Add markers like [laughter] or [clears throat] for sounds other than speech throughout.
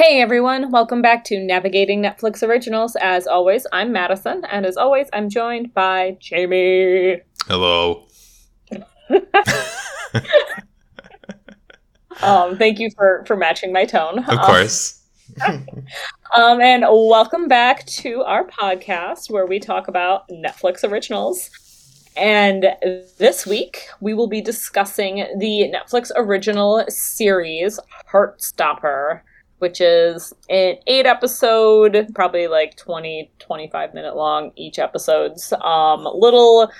Hey everyone, welcome back to Navigating Netflix Originals. As always, I'm Madison, and as always, I'm joined by Jamie. Hello. [laughs] um, thank you for for matching my tone. Of course. Um, [laughs] um, and welcome back to our podcast where we talk about Netflix originals. And this week we will be discussing the Netflix original series Heartstopper which is an eight episode, probably like 20, 25 minute long each episodes. Um, little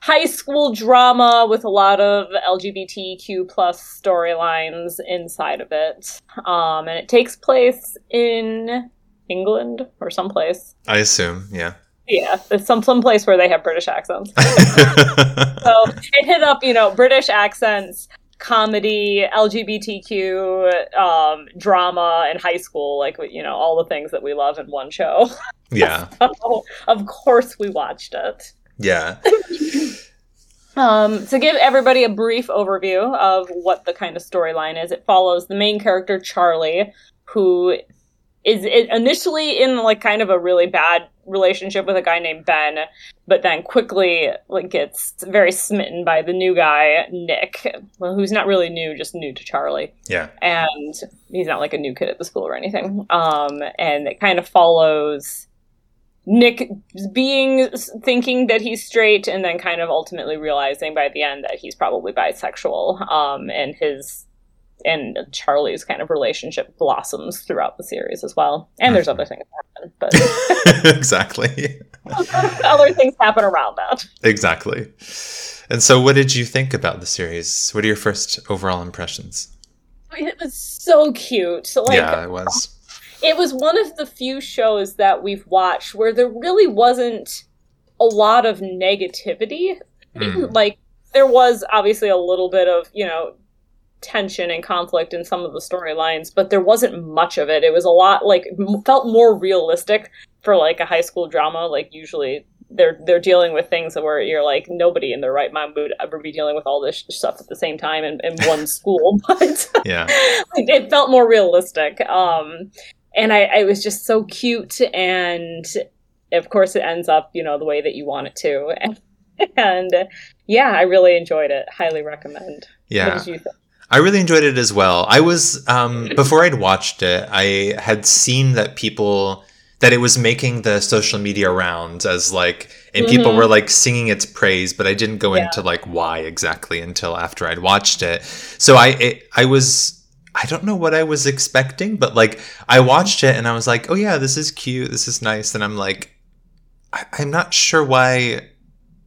high school drama with a lot of LGBTQ plus storylines inside of it. Um, and it takes place in England or someplace. I assume, yeah. Yeah, it's some some place where they have British accents. [laughs] so it hit up, you know, British accents, comedy, LGBTQ, um, drama, and high school, like you know, all the things that we love in one show. [laughs] Yeah. so, of course, we watched it. Yeah. [laughs] um, to give everybody a brief overview of what the kind of storyline is, it follows the main character Charlie, who is initially in like kind of a really bad relationship with a guy named Ben, but then quickly like gets very smitten by the new guy Nick, well, who's not really new, just new to Charlie. Yeah, and he's not like a new kid at the school or anything. Um, and it kind of follows Nick being thinking that he's straight, and then kind of ultimately realizing by the end that he's probably bisexual. Um, and his and Charlie's kind of relationship blossoms throughout the series as well. And there's other things happen, but [laughs] [laughs] exactly. [laughs] other things happen around that. Exactly. And so, what did you think about the series? What are your first overall impressions? It was so cute. So, like, yeah, it was. It was one of the few shows that we've watched where there really wasn't a lot of negativity. Mm. Like, there was obviously a little bit of, you know, tension and conflict in some of the storylines, but there wasn't much of it. It was a lot like felt more realistic for like a high school drama. Like usually they're they're dealing with things where you're like nobody in their right mind would ever be dealing with all this stuff at the same time in, in one [laughs] school. [laughs] But yeah, [laughs] it felt more realistic. Um, and I, I was just so cute, and of course it ends up you know the way that you want it to. And, and yeah, I really enjoyed it. Highly recommend. Yeah. I really enjoyed it as well. I was um, before I'd watched it, I had seen that people that it was making the social media rounds as like and mm-hmm. people were like singing its praise, but I didn't go yeah. into like why exactly until after I'd watched it. So I it, I was I don't know what I was expecting, but like I watched it and I was like, oh yeah, this is cute, this is nice, and I'm like, I, I'm not sure why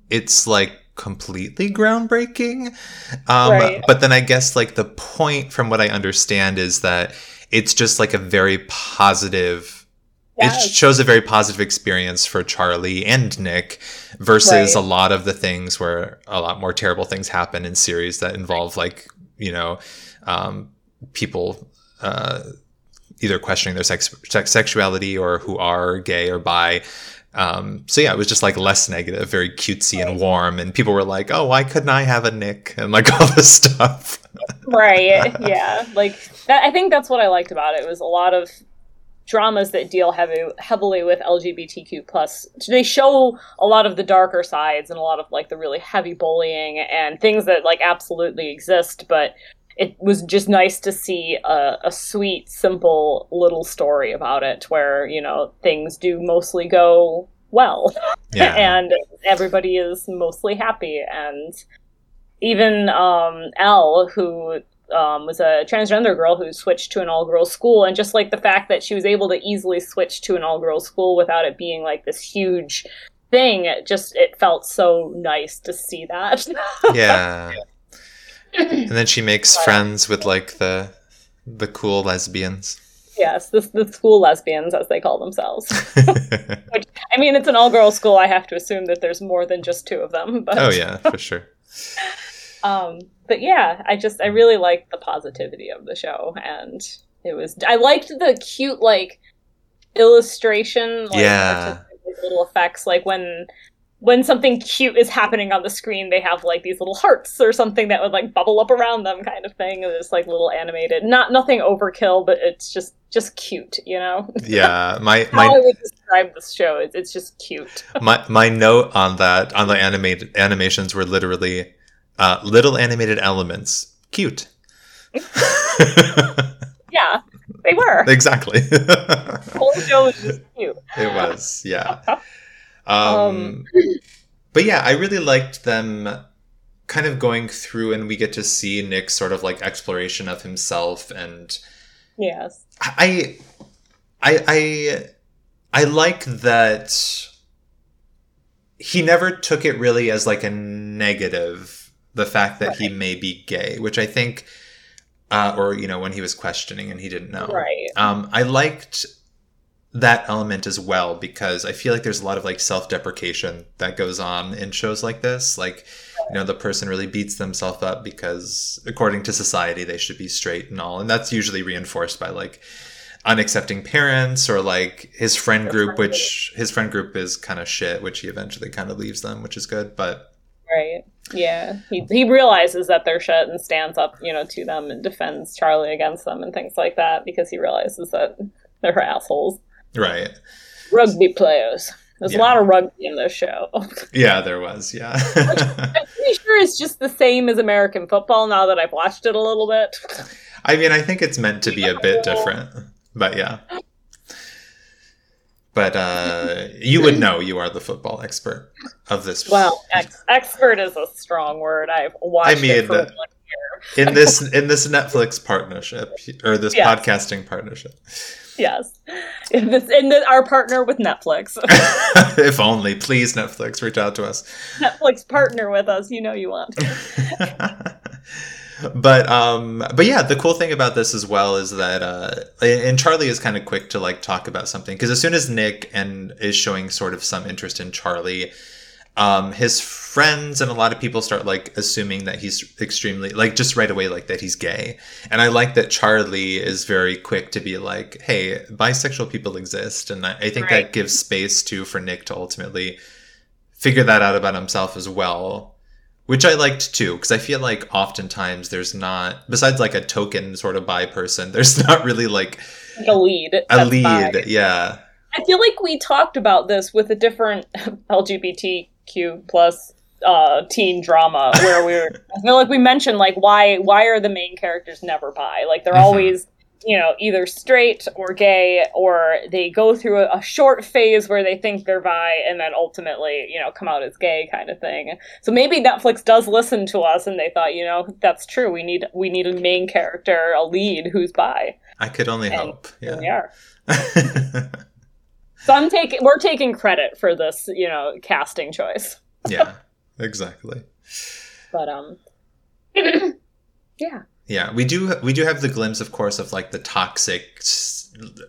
it's like completely groundbreaking. Um, right. But then I guess like the point from what I understand is that it's just like a very positive. Yes. It shows a very positive experience for Charlie and Nick versus right. a lot of the things where a lot more terrible things happen in series that involve like, you know, um, people uh, either questioning their sex, sex, sexuality or who are gay or bi um, so yeah, it was just like less negative, very cutesy and warm, and people were like, "Oh, why couldn't I have a Nick?" [laughs] and like all this stuff. right? [laughs] Yeah, like that. I think that's what I liked about it. it was a lot of dramas that deal heavy, heavily with LGBTQ plus. They show a lot of the darker sides and a lot of like the really heavy bullying and things that like absolutely exist, but it was just nice to see a, a, sweet, simple little story about it where, you know, things do mostly go well. Yeah. [laughs] and everybody is mostly happy. And even um, Elle, who um, was a transgender girl who switched to an all girls school, and just like the fact that she was able to easily switch to an all girls school without it being like this huge thing, it just it felt so nice to see that. [laughs] yeah and then she makes friends with like the the cool lesbians. Yes, the, the school lesbians, as they call themselves. [laughs] Which, I mean, it's an all girls school. I have to assume that there's more than just two of them. But oh yeah, for sure. [laughs] um, but yeah, I just I really liked the positivity of the show, and it was I liked the cute like illustration, like, yeah, little effects, like when when something cute is happening on the screen, they have like these little hearts or something that would like bubble up around them, kind of thing. It's like little animated, not nothing overkill, but it's just just cute, you know. [laughs] Yeah, my my. How I would describe this show is it's just cute. [laughs] my my note on that on the animated animations were literally uh, little animated elements, cute. [laughs] yeah, they were exactly. the whole show was just cute. It was, yeah. Um, Um, but yeah, I really liked them kind of going through, and we get to see Nick's sort of like exploration of himself, and Yes. I, I, I, I like that he never took it really as like a negative. The fact that he may be gay, which I think, uh, or you know, when he was questioning and he didn't know, Right. um, I liked that element as well because I feel like there's a lot of like self-deprecation that goes on in shows like this. Like, you know, the person really beats themselves up because according to society they should be straight and all, and that's usually reinforced by like unaccepting parents or like his friend group, which his friend group is kind of shit, which he eventually kind of leaves them, which is good. But Right. Yeah. He he realizes that they're shit and stands up, you know, to them and defends Charlie against them and things like that because he realizes that they're assholes. Right, Rugby players. There's Yeah. a lot of rugby in this show. [laughs] yeah, there was, yeah. [laughs] I'm pretty sure it's just the same as American football now that I've watched it a little bit. I mean, I think it's meant to be a bit different, but yeah. But uh, you would know. You are the football expert of this. Well, [laughs] ex- expert is a strong word. I've watched I mean, it for uh, one in this in this Netflix partnership or this Yes. podcasting partnership. Yes. In this in the, our partner with Netflix. [laughs] [laughs] if only, please, Netflix, reach out to us. Netflix partner with us, you know you want. [laughs] but um but yeah the cool thing about this as well is that uh and charlie is kind of quick to like talk about something because as soon as nick and is showing sort of some interest in charlie um his friends and a lot of people start like assuming that he's extremely like just right away like that he's gay and i like that charlie is very quick to be like hey bisexual people exist and i, I think Right. that gives space to for nick to ultimately figure that out about himself as well which I liked too, because I feel like oftentimes there's not, besides like a token sort of bi person, [laughs] there's not really like Like a lead. a lead. bi. Yeah. I feel like we talked about this with a different [laughs] LGBTQ plus uh, teen drama where we [laughs] were. I feel like we mentioned like why why are the main characters never bi? Like they're Mhm. always you know either straight or gay or they go through a, a short phase where they think they're bi and then ultimately you know come out as gay kind of thing so maybe netflix does listen to us and they thought you know that's true we need we need a main character a lead who's bi I could only And hope. Yeah. [laughs] so i'm taking we're taking credit for this you know casting choice yeah, exactly. but um [clears throat] yeah Yeah, we do we do have the glimpse, of course, of like the toxic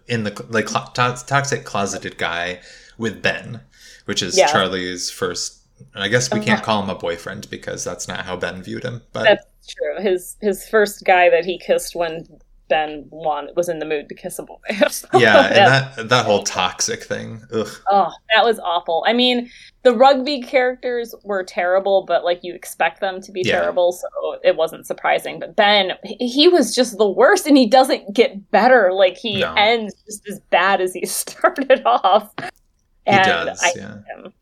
in the like to- toxic closeted guy with Ben, which is Yeah. Charlie's first. I guess we can't Uh-huh. call him a boyfriend because that's not how Ben viewed him. But that's true his his first guy that he kissed when ben won was in the mood to kiss a boy [laughs] yeah, and that that whole toxic thing. Ugh. Oh, that was awful. I mean, the rugby characters were terrible, but like you expect them to be Yeah. terrible, so it wasn't surprising. But Ben, he was just the worst, and he doesn't get better. Like he No. ends just as bad as he [laughs] started off. He does, I yeah. hate him.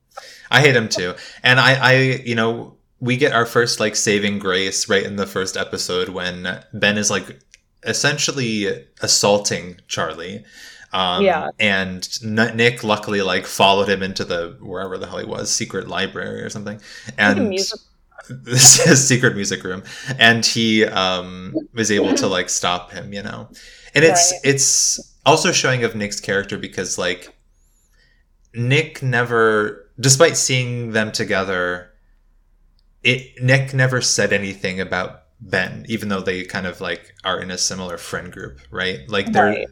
I hate him too. And I, I, you know, we get our first like saving grace right in the first episode when Ben is like essentially assaulting Charlie. Um, Yeah. And N- Nick luckily like followed him into the wherever the hell he was, secret library or something. And [laughs] this is his secret music room. And he um, was able to like stop him, you know. And it's Right. it's also showing of Nick's character because like Nick never, despite seeing them together, it Nick never said anything about Ben, even though they kind of like are in a similar friend group, right? Like they're, Right.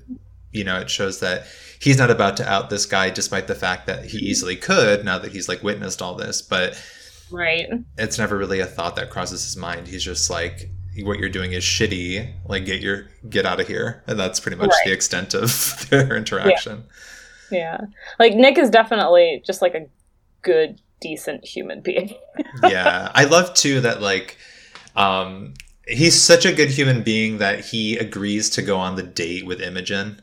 you know, it shows that he's not about to out this guy, despite the fact that he easily could now that he's like witnessed all this, but Right. it's never really a thought that crosses his mind. He's just like, what you're doing is shitty. Like, get your get out of here, and that's pretty much Right. the extent of [laughs] their interaction. Yeah. Like Nick is definitely just like a good decent human being. [laughs] yeah, I love too that like um he's such a good human being that he agrees to go on the date with Imogen.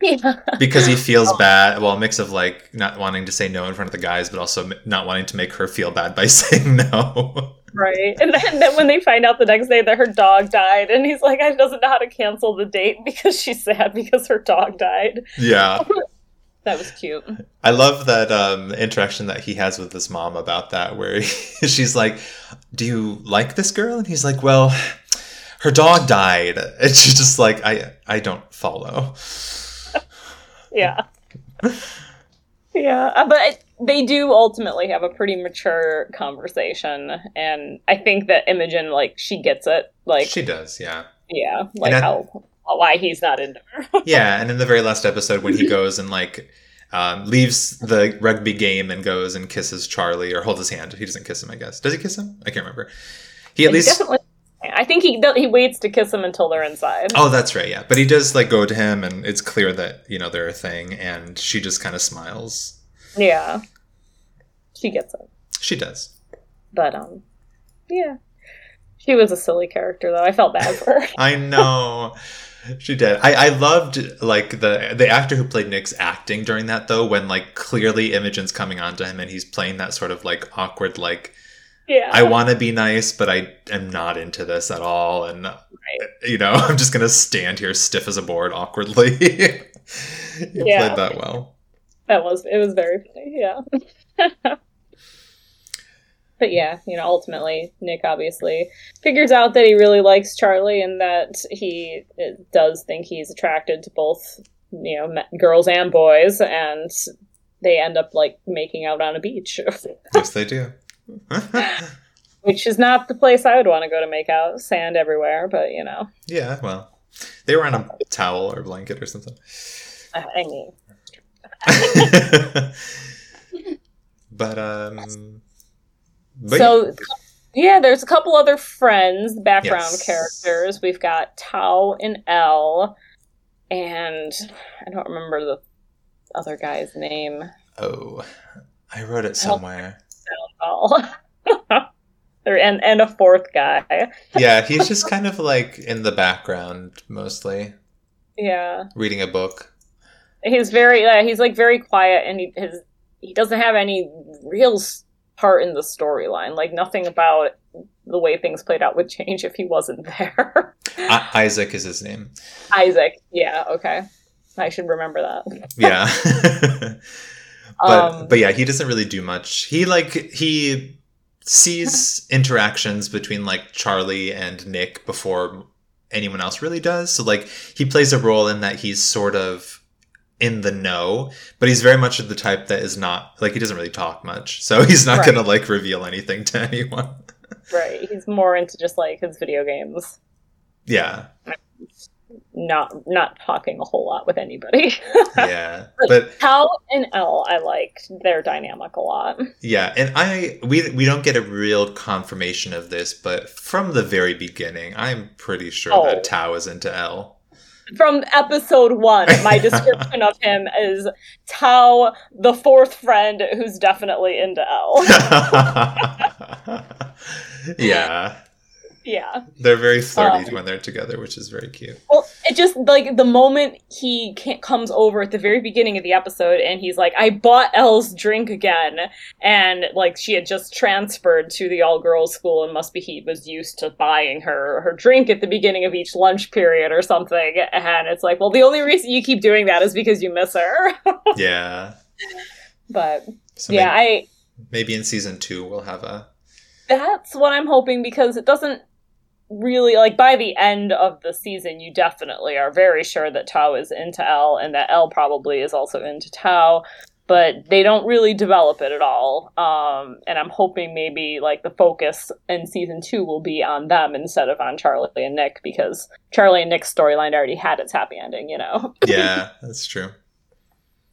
Yeah. because he feels bad. Well, a mix of like not wanting to say no in front of the guys, but also not wanting to make her feel bad by [laughs] saying no. Right. And then, then, when they find out the next day that her dog died, and he's like, I doesn't know how to cancel the date because she's sad because her dog died. Yeah. [laughs] that was cute. I love that um, interaction that he has with his mom about that, where he, [laughs] she's like, Do you like this girl? And he's like, Well, her dog died. [laughs] And she's just like, I, I don't follow. yeah. Yeah, but they do ultimately have a pretty mature conversation, and I think that Imogen, like, she gets it. Like, she does, yeah, yeah, like how why he's not into her. [laughs] yeah, and in the very last episode, when he [laughs] goes and like um, leaves the rugby game and goes and kisses Charlie or holds his hand, he doesn't kiss him. I guess does he kiss him? I can't remember. He at least definitely. I think he he waits to kiss him until they're inside. Oh, that's right. Yeah, but he does like go to him, and it's clear that you know they're a thing, and she just kind of smiles. Yeah, she gets it. She does. But um, yeah, she was a silly character though. I felt bad for her. I know. [laughs] She did. I, I loved like the the actor who played Nick's acting during that though, when like clearly Imogen's coming onto him and he's playing that sort of like awkward like yeah. I want to be nice, but I am not into this at all. And, right. you know, [laughs] I'm just going to stand here stiff as a board awkwardly. [laughs] you yeah. played that well. That was, it was very funny. Yeah. [laughs] but yeah, you know, ultimately, Nick obviously figures out that he really likes Charlie and that he uh, does think he's attracted to both, you know, girls and boys. And they end up like making out on a beach. [laughs] yes, they do. [laughs] Which is not the place I would want to go to make out. Sand everywhere, but you know. Yeah, well, they were on a towel or blanket or something. I mean. [laughs] but um. But so. Yeah. there's a couple other friends, background yes. characters. We've got Tao and Elle, and I don't remember the other guy's name. Oh, I wrote it somewhere [laughs] and and a fourth guy. [laughs] yeah, he's just kind of like in the background mostly. Yeah. Reading a book. He's very uh, he's like very quiet and he his he doesn't have any real part in the storyline. Like nothing about the way things played out would change if he wasn't [laughs] there. I- Isaac is his name. Isaac. Yeah, okay. I should remember that. yeah [laughs] [laughs] but um, but yeah, he doesn't really do much. He like he sees interactions between like Charlie and Nick before anyone else really does. So like he plays a role in that he's sort of in the know, but he's very much of the type that is not like he doesn't really talk much. So [laughs] he's not right. going to like reveal anything to anyone. [laughs] right. He's more into just like his video games. Yeah not not talking a whole lot with anybody. [laughs] yeah, but Tao and Elle, I liked their dynamic a lot. Yeah, and I we we don't get a real confirmation of this, but from the very beginning, I'm pretty sure oh. that Tao is into Elle. From episode one, my description of him is Tao, the fourth friend who's definitely into Elle. [laughs] yeah, yeah. They're very flirty um, when they're together, which is very cute. Well, it just like the moment he comes over at the very beginning of the episode and he's like, I bought Elle's drink again. And like she had just transferred to the all girls school and must be he was used to buying her her drink at the beginning of each lunch period or something. And it's like, well, the only reason you keep doing that is because you miss her. [laughs] yeah. But so yeah, maybe, I. Maybe in season two we'll have a that's what I'm hoping because it doesn't really like by the end of the season you definitely are very sure that Tao is into Elle and that Elle probably is also into Tao but they don't really develop it at all. Um, and i'm hoping maybe like the focus in season two will be on them instead of on charlie and nick because charlie and nick's storyline already had its happy ending you know? [laughs] Yeah that's true.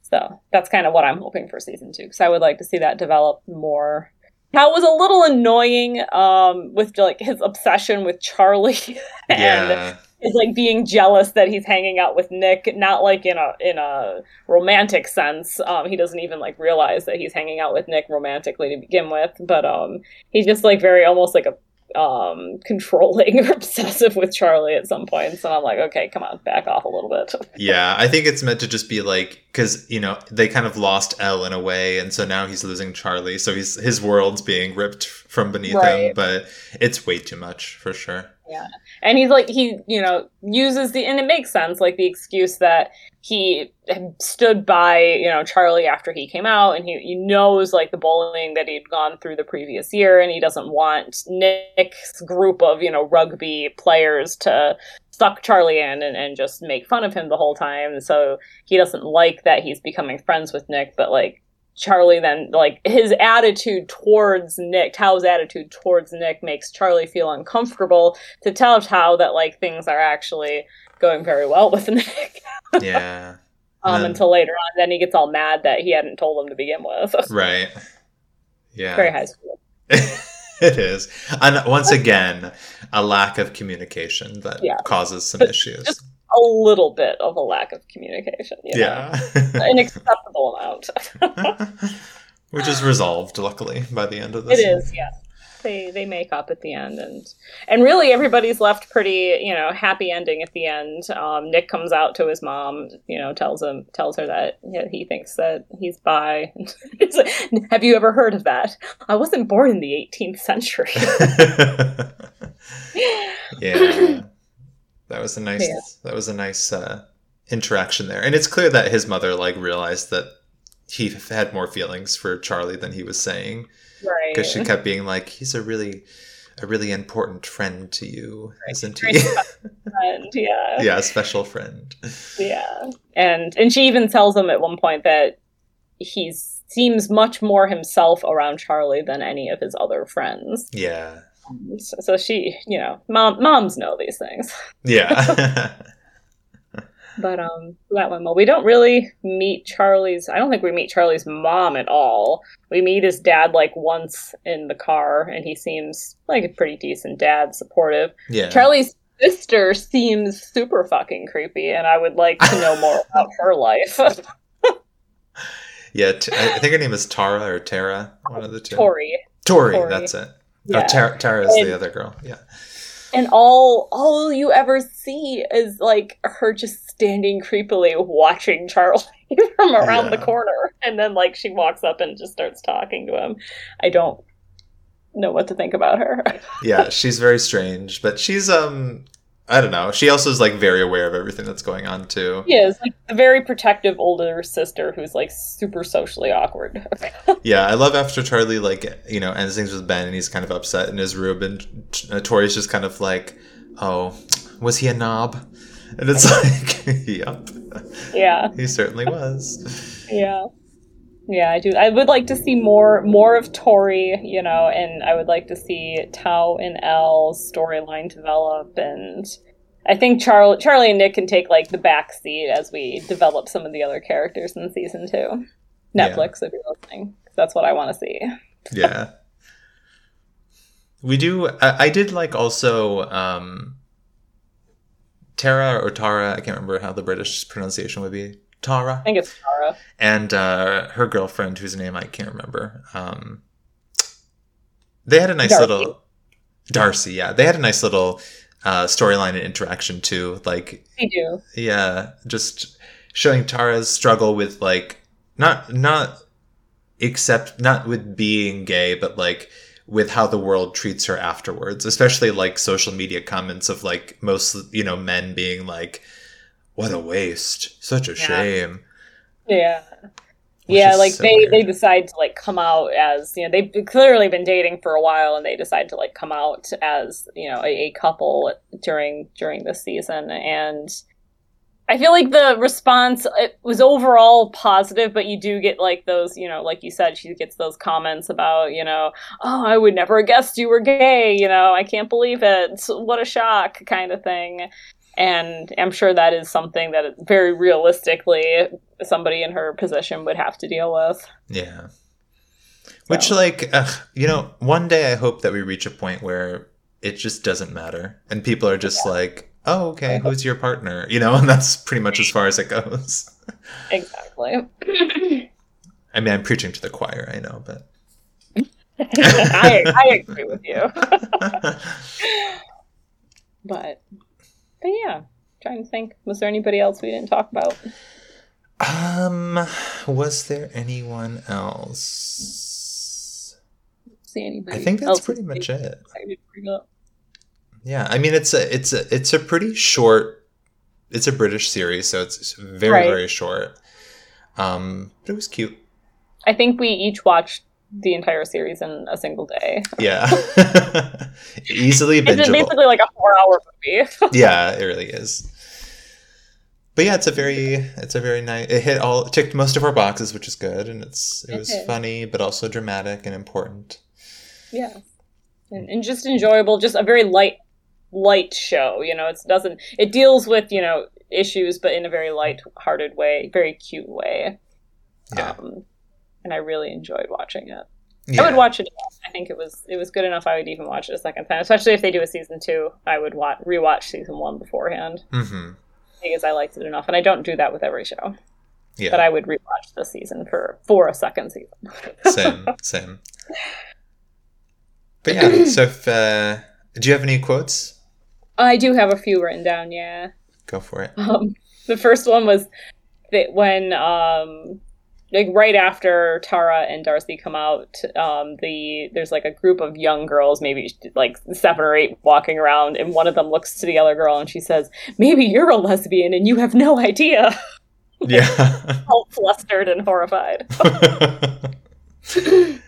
So that's kind of what i'm hoping for season two because i would like to see that develop more Cal was a little annoying um, with like his obsession with Charlie [laughs] and yeah. is like being jealous that he's hanging out with Nick, not like in a in a romantic sense. Um, he doesn't even like realize that he's hanging out with Nick romantically to begin with, but um, he's just like very almost like a um controlling or [laughs] obsessive with Charlie at some points and I'm like okay come on back off a little bit. [laughs] Yeah I think it's meant to just be like cuz you know they kind of lost Elle in a way and so now he's losing Charlie. So he's his world's being ripped from beneath right. him but it's way too much for sure yeah. And he's like he you know uses the and it makes sense like the excuse that he stood by you know charlie after he came out and he, he knows like the bullying that he'd gone through the previous year and he doesn't want nick's group of you know rugby players to suck charlie in and, and just make fun of him the whole time. So he doesn't like that he's becoming friends with nick but like Charlie then like his attitude towards Nick, Tao's attitude towards Nick makes Charlie feel uncomfortable to tell Tao that like things are actually going very well with [laughs] Nick. yeah. [laughs] um, then... until later on, then he gets all mad that he hadn't told him to begin with. [laughs] right. Yeah. Very high school. it is, and once again, a lack of communication that yeah. causes some issues. Just a little bit of a lack of communication. yeah, [laughs] an acceptable amount, [laughs] which is resolved luckily by the end of this. It is, yeah. They they make up at the end, and and really everybody's left pretty you know happy ending at the end. Um, Nick comes out to his mom, you know, tells him tells her that you know, he thinks that he's bi. [laughs] like, Have you ever heard of that? I wasn't born in the 18th century. yeah. That was a nice. Yeah. That was a nice uh, interaction there, and it's clear that his mother like realized that he had more feelings for Charlie than he was saying, right? Because she kept being like, "He's a really, a really important friend to you, right. isn't he?" friend, yeah. [laughs] yeah, special friend. Yeah, and and she even tells him at one point that he seems much more himself around Charlie than any of his other friends. Yeah. So, she, you know, mom, moms know these things. Yeah. [laughs] [laughs] but um, that one, well, we don't really meet Charlie's. I don't think we meet Charlie's mom at all. We meet his dad like once in the car, and he seems like a pretty decent dad, supportive. Yeah. Charlie's sister seems super fucking creepy, and I would like to know more about [laughs] her life. yeah, t- I think her name is Tara or Tara, one of the two. Tori. Tori, Tori. that's it. Oh, yeah. Oh, Tara, Tara is and, the other girl. Yeah. And all all you ever see is like her just standing creepily watching Charlie [laughs] from around yeah. the corner, and then like she walks up and just starts talking to him. I don't know what to think about her. [laughs] yeah, she's very strange, but she's um I don't know. She also is like very aware of everything that's going on too. He is like a very protective older sister who's like super socially awkward. [laughs] yeah, I love after Charlie like you know ends things with Ben and he's kind of upset in his room and uh, Tori's just kind of like, oh, was he a knob? And it's [laughs] like, [laughs] yep. Yeah. he certainly was. Yeah. Yeah, I do. I would like to see more more of Tori, you know, and I would like to see Tao and Elle's storyline develop and I think Charlie Charlie and Nick can take like the back seat as we develop some of the other characters in season 2. Netflix yeah. if you're listening. That's what I want to see. [laughs] yeah. We do I, I did like also um Tara or Tara, I can't remember how the British pronunciation would be. Tara. I think it's Tara. And uh, her girlfriend, whose name I can't remember. Um, they had a nice Darcy. little Darcy. Yeah, they had a nice little uh, storyline and interaction too. Like they do. Yeah, just showing Tara's struggle with like not not except not with being gay, but like with how the world treats her afterwards, especially like social media comments of like most you know men being like what a waste. Such a yeah. shame. Yeah. Which yeah, like so they weird. they decide to like come out as you know they've clearly been dating for a while and they decide to like come out as you know a, a couple during during this season and I feel like the response it was overall positive, but you do get like those, you know, like you said, she gets those comments about, you know, oh, I would never have guessed you were gay, you know, I can't believe it, what a shock, kind of thing and I'm sure that is something that very realistically somebody in her position would have to deal with. Yeah. Which, like, uh, you know, one day I hope that we reach a point where it just doesn't matter, and people are just yeah. like, oh, okay, who's your partner? You know, [laughs] and that's pretty much as far as it goes. Exactly. I mean, I'm preaching to the choir, I know, but. [laughs] I, I agree with you. [laughs] but, but yeah, trying to think. Was there anybody else we didn't talk about? Um, was there anyone else? See anybody? I think that's pretty much it. excited to bring up? Yeah, I mean it's a it's a it's a pretty short. It's a British series, so it's very Right. very short. Um, but it was cute. I think we each watched the entire series in a single day. Yeah, [laughs] [laughs] easily It's basically like a four-hour movie. [laughs] yeah, it really is. But yeah, it's a very it's a very nice. It hit all ticked most of our boxes, which is good, and it's it It was did. funny, but also dramatic and important. yeah, and, and just enjoyable. Just a very light, light show. You know, it doesn't. It deals with you know issues, but in a very light-hearted way, very cute way. Yeah, Um, and I really enjoyed watching it. yeah. I would watch it. again. I think it was it was good enough. I would even watch it a second time, especially if they do a season two. I would watch rewatch season one beforehand hmm because I liked it enough, and I don't do that with every show. Yeah, But I would rewatch the season for for a second season. [laughs] same, same. But yeah, so if, uh, do you have any quotes? I do have a few written down. Yeah. Go for it. Um, the first one was that when um, like right after Tara and Darcy come out, um, the there's like a group of young girls, maybe like seven or eight, walking around, and one of them looks to the other girl and she says, "Maybe you're a lesbian and you have no idea." Yeah. [laughs] All flustered and horrified. [laughs]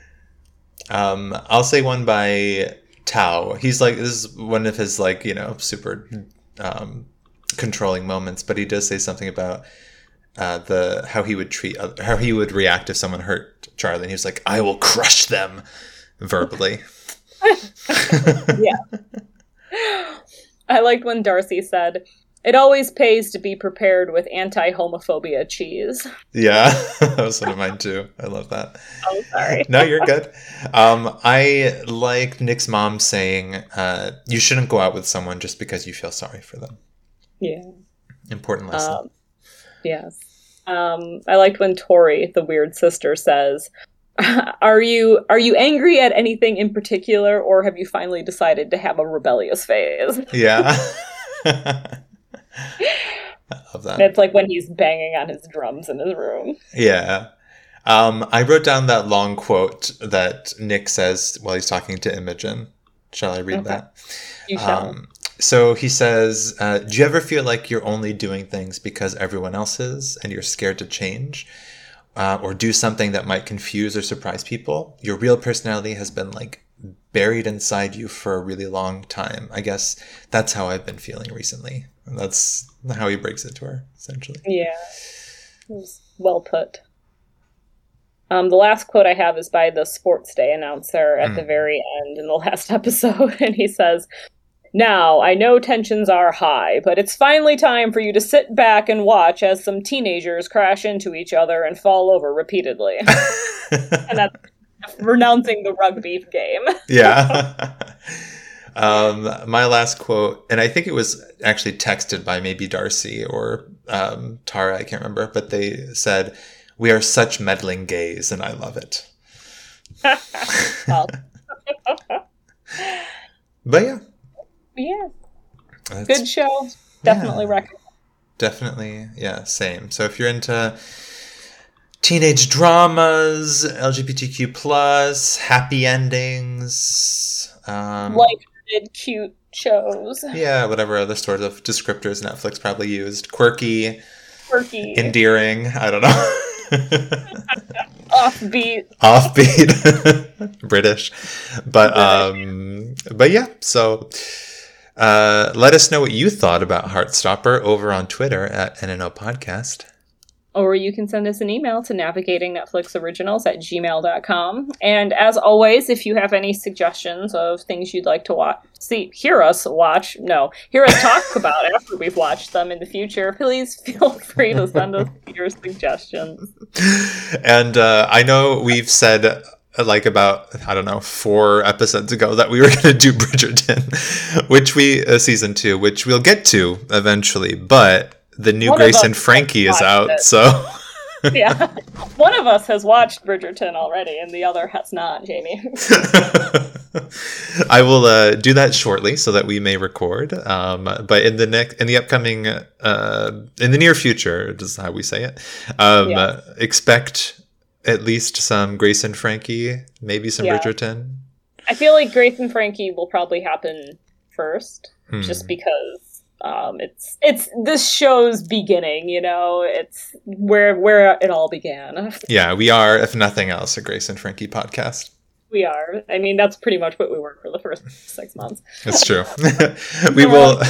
um, I'll say one by Tao. He's like this is one of his like you know super um, controlling moments, but he does say something about uh, the how he would treat how he would react if someone hurt Charlie. And he was like, "I will crush them," verbally. [laughs] [laughs] yeah. I liked when Darcy said, "It always pays to be prepared with anti-homophobia cheese." yeah, [laughs] that was one of mine too. I love that. Oh, sorry. no, you're good. Um, I like Nick's mom saying, uh, "You shouldn't go out with someone just because you feel sorry for them." Yeah. Important lesson. Um, yes. Um, I liked when Tori, the weird sister, says, [laughs] "Are you are you angry at anything in particular, or have you finally decided to have a rebellious phase?" [laughs] yeah. [laughs] I love that. It's like when he's banging on his drums in his room. Yeah. Um, I wrote down that long quote that Nick says while he's talking to Imogen. Shall I read Okay. that? You shall. Um, so he says, uh, Do you ever feel like you're only doing things because everyone else is and you're scared to change? Uh, or do something that might confuse or surprise people? Your real personality has been like buried inside you for a really long time. I guess that's how I've been feeling recently. And that's how he breaks it to her, essentially. Yeah. Well put. Um, the last quote I have is by the Sports Day announcer at the Mm. very end in the last [laughs] episode, and he says, Now, I know tensions are high, but it's finally time for you to sit back and watch as some teenagers crash into each other and fall over repeatedly. [laughs] and that's renouncing the rugby game. [laughs] yeah. um, my last quote, and I think it was actually texted by maybe Darcy or um, Tara, I can't remember, but they said, We are such meddling gays, and I love it. [laughs] But yeah. Yeah, that's- good show. Definitely Yeah. recommend. Definitely. Yeah, same. So if you're into teenage dramas, LGBTQ, plus, happy endings, um, Lighthearted, cute shows. yeah, whatever other sort of descriptors Netflix probably used, quirky, Quirky, endearing. I don't know. [laughs] offbeat. Offbeat, [laughs] British, but um, but yeah. So uh, let us know what you thought about Heartstopper over on Twitter at NNO Podcast. Or you can send us an email to navigatingnetflixoriginals at gmail.com. And as always, if you have any suggestions of things you'd like to watch, see, hear us watch, no, hear us talk [laughs] about after we've watched them in the future, please [laughs] feel free to send us your suggestions. And uh, I know we've said like about I don't know four episodes ago that we were [laughs] going to do Bridgerton, which we uh, season two, which we'll get to eventually. But the new One Grace and Frankie is out, it. so [laughs] yeah. One of us has watched Bridgerton already, and the other has not, Jamie. [laughs] I will uh, do that shortly so that we may record. Um, but in the next, in the upcoming, uh, in the near future, is how we say it. Um, Yeah. uh, expect at least some Grace and Frankie, maybe some Yeah. Bridgerton. I feel like Grace and Frankie will probably happen first, Hmm. just because um, it's it's this show's beginning. You know, it's where where it all began. [laughs] Yeah, we are, if nothing else, a Grace and Frankie podcast. We are. I mean, that's pretty much what we were for the first [laughs] six months. It's true. [laughs] [laughs] we will.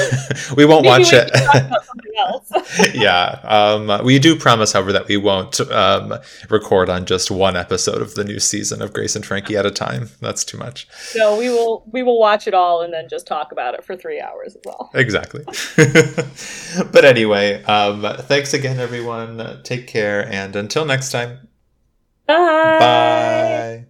we won't watch we it. can talk about something else. yeah. Um, we do promise, however, that we won't um, record on just one episode of the new season of Grace and Frankie at a time. That's too much. so we will we will watch it all and then just talk about it for three hours as well. Exactly. but anyway, um, thanks again, everyone. Take care, and until next time, Bye. bye.